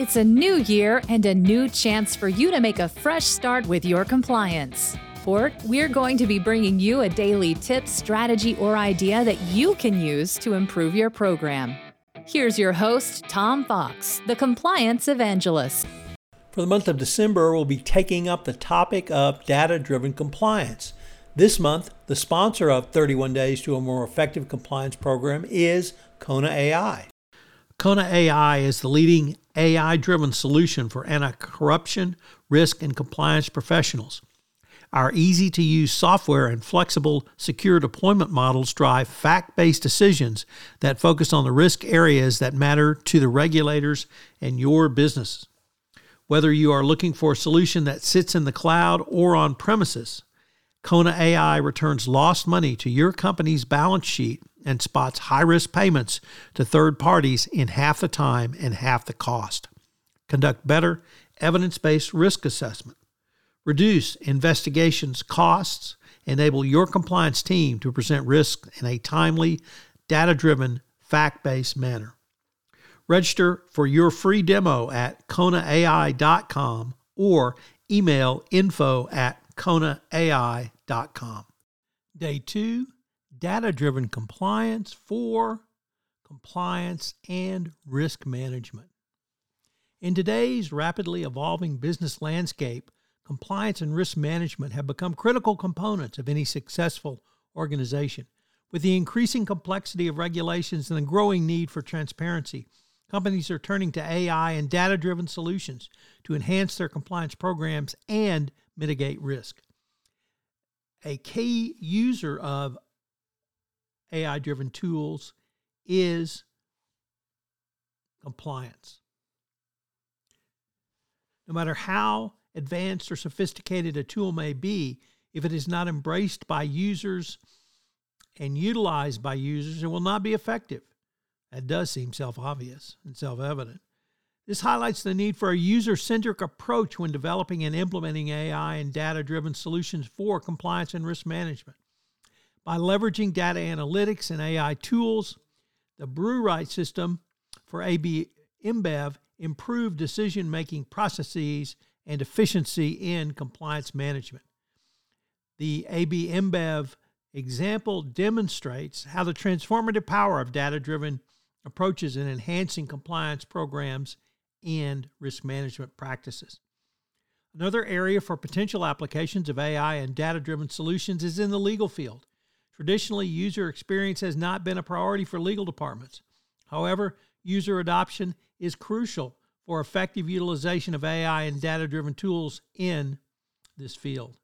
It's a new year and a new chance for you to make a fresh start with your compliance. For we're going to be bringing you a daily tip, strategy, or idea that you can use to improve your program. Here's your host, Tom Fox, the Compliance Evangelist. For the month of December, we'll be taking up the topic of data driven compliance. This month, the sponsor of 31 Days to a More Effective Compliance program is Kona AI. Kona AI is the leading AI driven solution for anti corruption, risk, and compliance professionals. Our easy to use software and flexible, secure deployment models drive fact based decisions that focus on the risk areas that matter to the regulators and your business. Whether you are looking for a solution that sits in the cloud or on premises, Kona AI returns lost money to your company's balance sheet and spots high risk payments to third parties in half the time and half the cost. Conduct better evidence based risk assessment. Reduce investigations costs. Enable your compliance team to present risks in a timely, data driven, fact based manner. Register for your free demo at konaai.com or email info at konaai.com. Day two data driven compliance for compliance and risk management. In today's rapidly evolving business landscape, compliance and risk management have become critical components of any successful organization. With the increasing complexity of regulations and the growing need for transparency, companies are turning to AI and data driven solutions to enhance their compliance programs and mitigate risk. A key user of AI driven tools is compliance. No matter how advanced or sophisticated a tool may be, if it is not embraced by users and utilized by users, it will not be effective. That does seem self obvious and self evident. This highlights the need for a user centric approach when developing and implementing AI and data driven solutions for compliance and risk management. By leveraging data analytics and AI tools, the Brew system for AB InBev improved decision making processes and efficiency in compliance management. The AB InBev example demonstrates how the transformative power of data driven approaches in enhancing compliance programs and risk management practices. Another area for potential applications of AI and data driven solutions is in the legal field. Traditionally, user experience has not been a priority for legal departments. However, user adoption is crucial for effective utilization of AI and data driven tools in this field.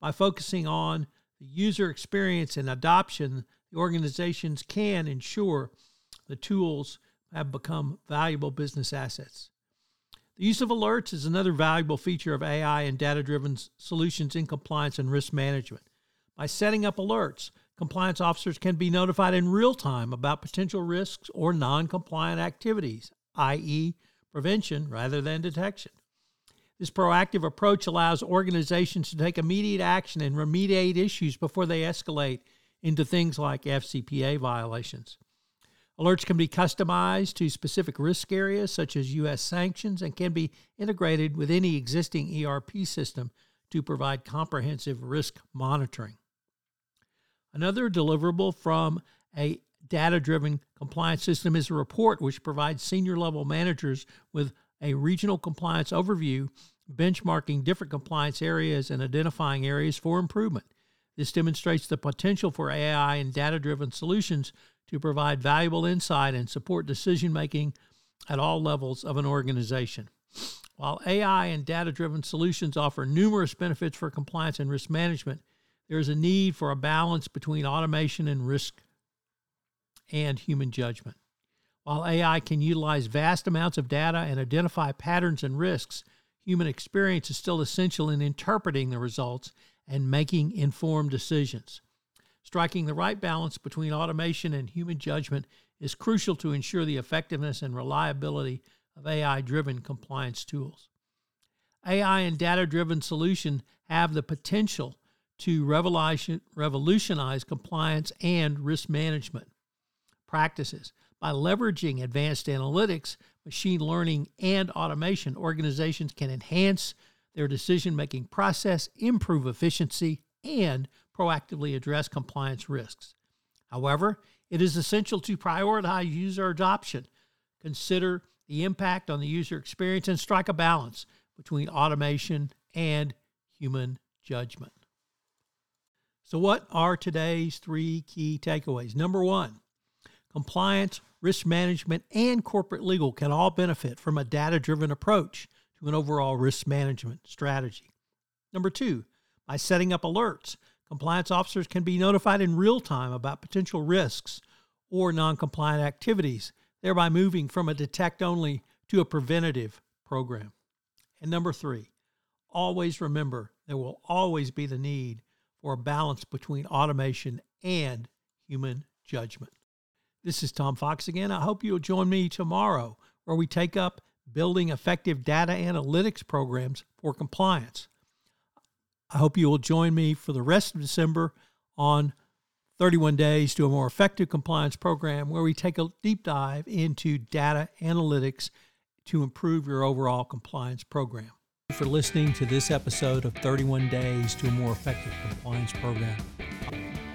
By focusing on the user experience and adoption, the organizations can ensure the tools have become valuable business assets. The use of alerts is another valuable feature of AI and data driven solutions in compliance and risk management. By setting up alerts, compliance officers can be notified in real time about potential risks or non compliant activities, i.e., prevention rather than detection. This proactive approach allows organizations to take immediate action and remediate issues before they escalate into things like FCPA violations. Alerts can be customized to specific risk areas such as U.S. sanctions and can be integrated with any existing ERP system to provide comprehensive risk monitoring. Another deliverable from a data driven compliance system is a report which provides senior level managers with a regional compliance overview, benchmarking different compliance areas and identifying areas for improvement. This demonstrates the potential for AI and data driven solutions to provide valuable insight and support decision making at all levels of an organization. While AI and data driven solutions offer numerous benefits for compliance and risk management, there is a need for a balance between automation and risk and human judgment. While AI can utilize vast amounts of data and identify patterns and risks, human experience is still essential in interpreting the results and making informed decisions. Striking the right balance between automation and human judgment is crucial to ensure the effectiveness and reliability of AI driven compliance tools. AI and data driven solutions have the potential to revolutionize compliance and risk management practices. By leveraging advanced analytics, machine learning, and automation, organizations can enhance their decision making process, improve efficiency, and proactively address compliance risks. However, it is essential to prioritize user adoption, consider the impact on the user experience, and strike a balance between automation and human judgment. So, what are today's three key takeaways? Number one, compliance, risk management, and corporate legal can all benefit from a data driven approach to an overall risk management strategy. Number two, by setting up alerts, compliance officers can be notified in real time about potential risks or non compliant activities, thereby moving from a detect only to a preventative program. And number three, always remember there will always be the need for a balance between automation and human judgment. This is Tom Fox again. I hope you'll join me tomorrow where we take up building effective data analytics programs for compliance. I hope you will join me for the rest of December on 31 Days to a More Effective Compliance Program, where we take a deep dive into data analytics to improve your overall compliance program. For listening to this episode of 31 Days to a More Effective Compliance Program.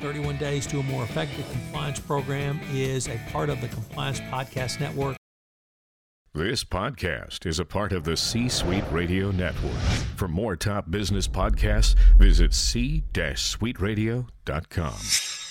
31 Days to a More Effective Compliance Program is a part of the Compliance Podcast Network. This podcast is a part of the C Suite Radio Network. For more top business podcasts, visit c-suiteradio.com.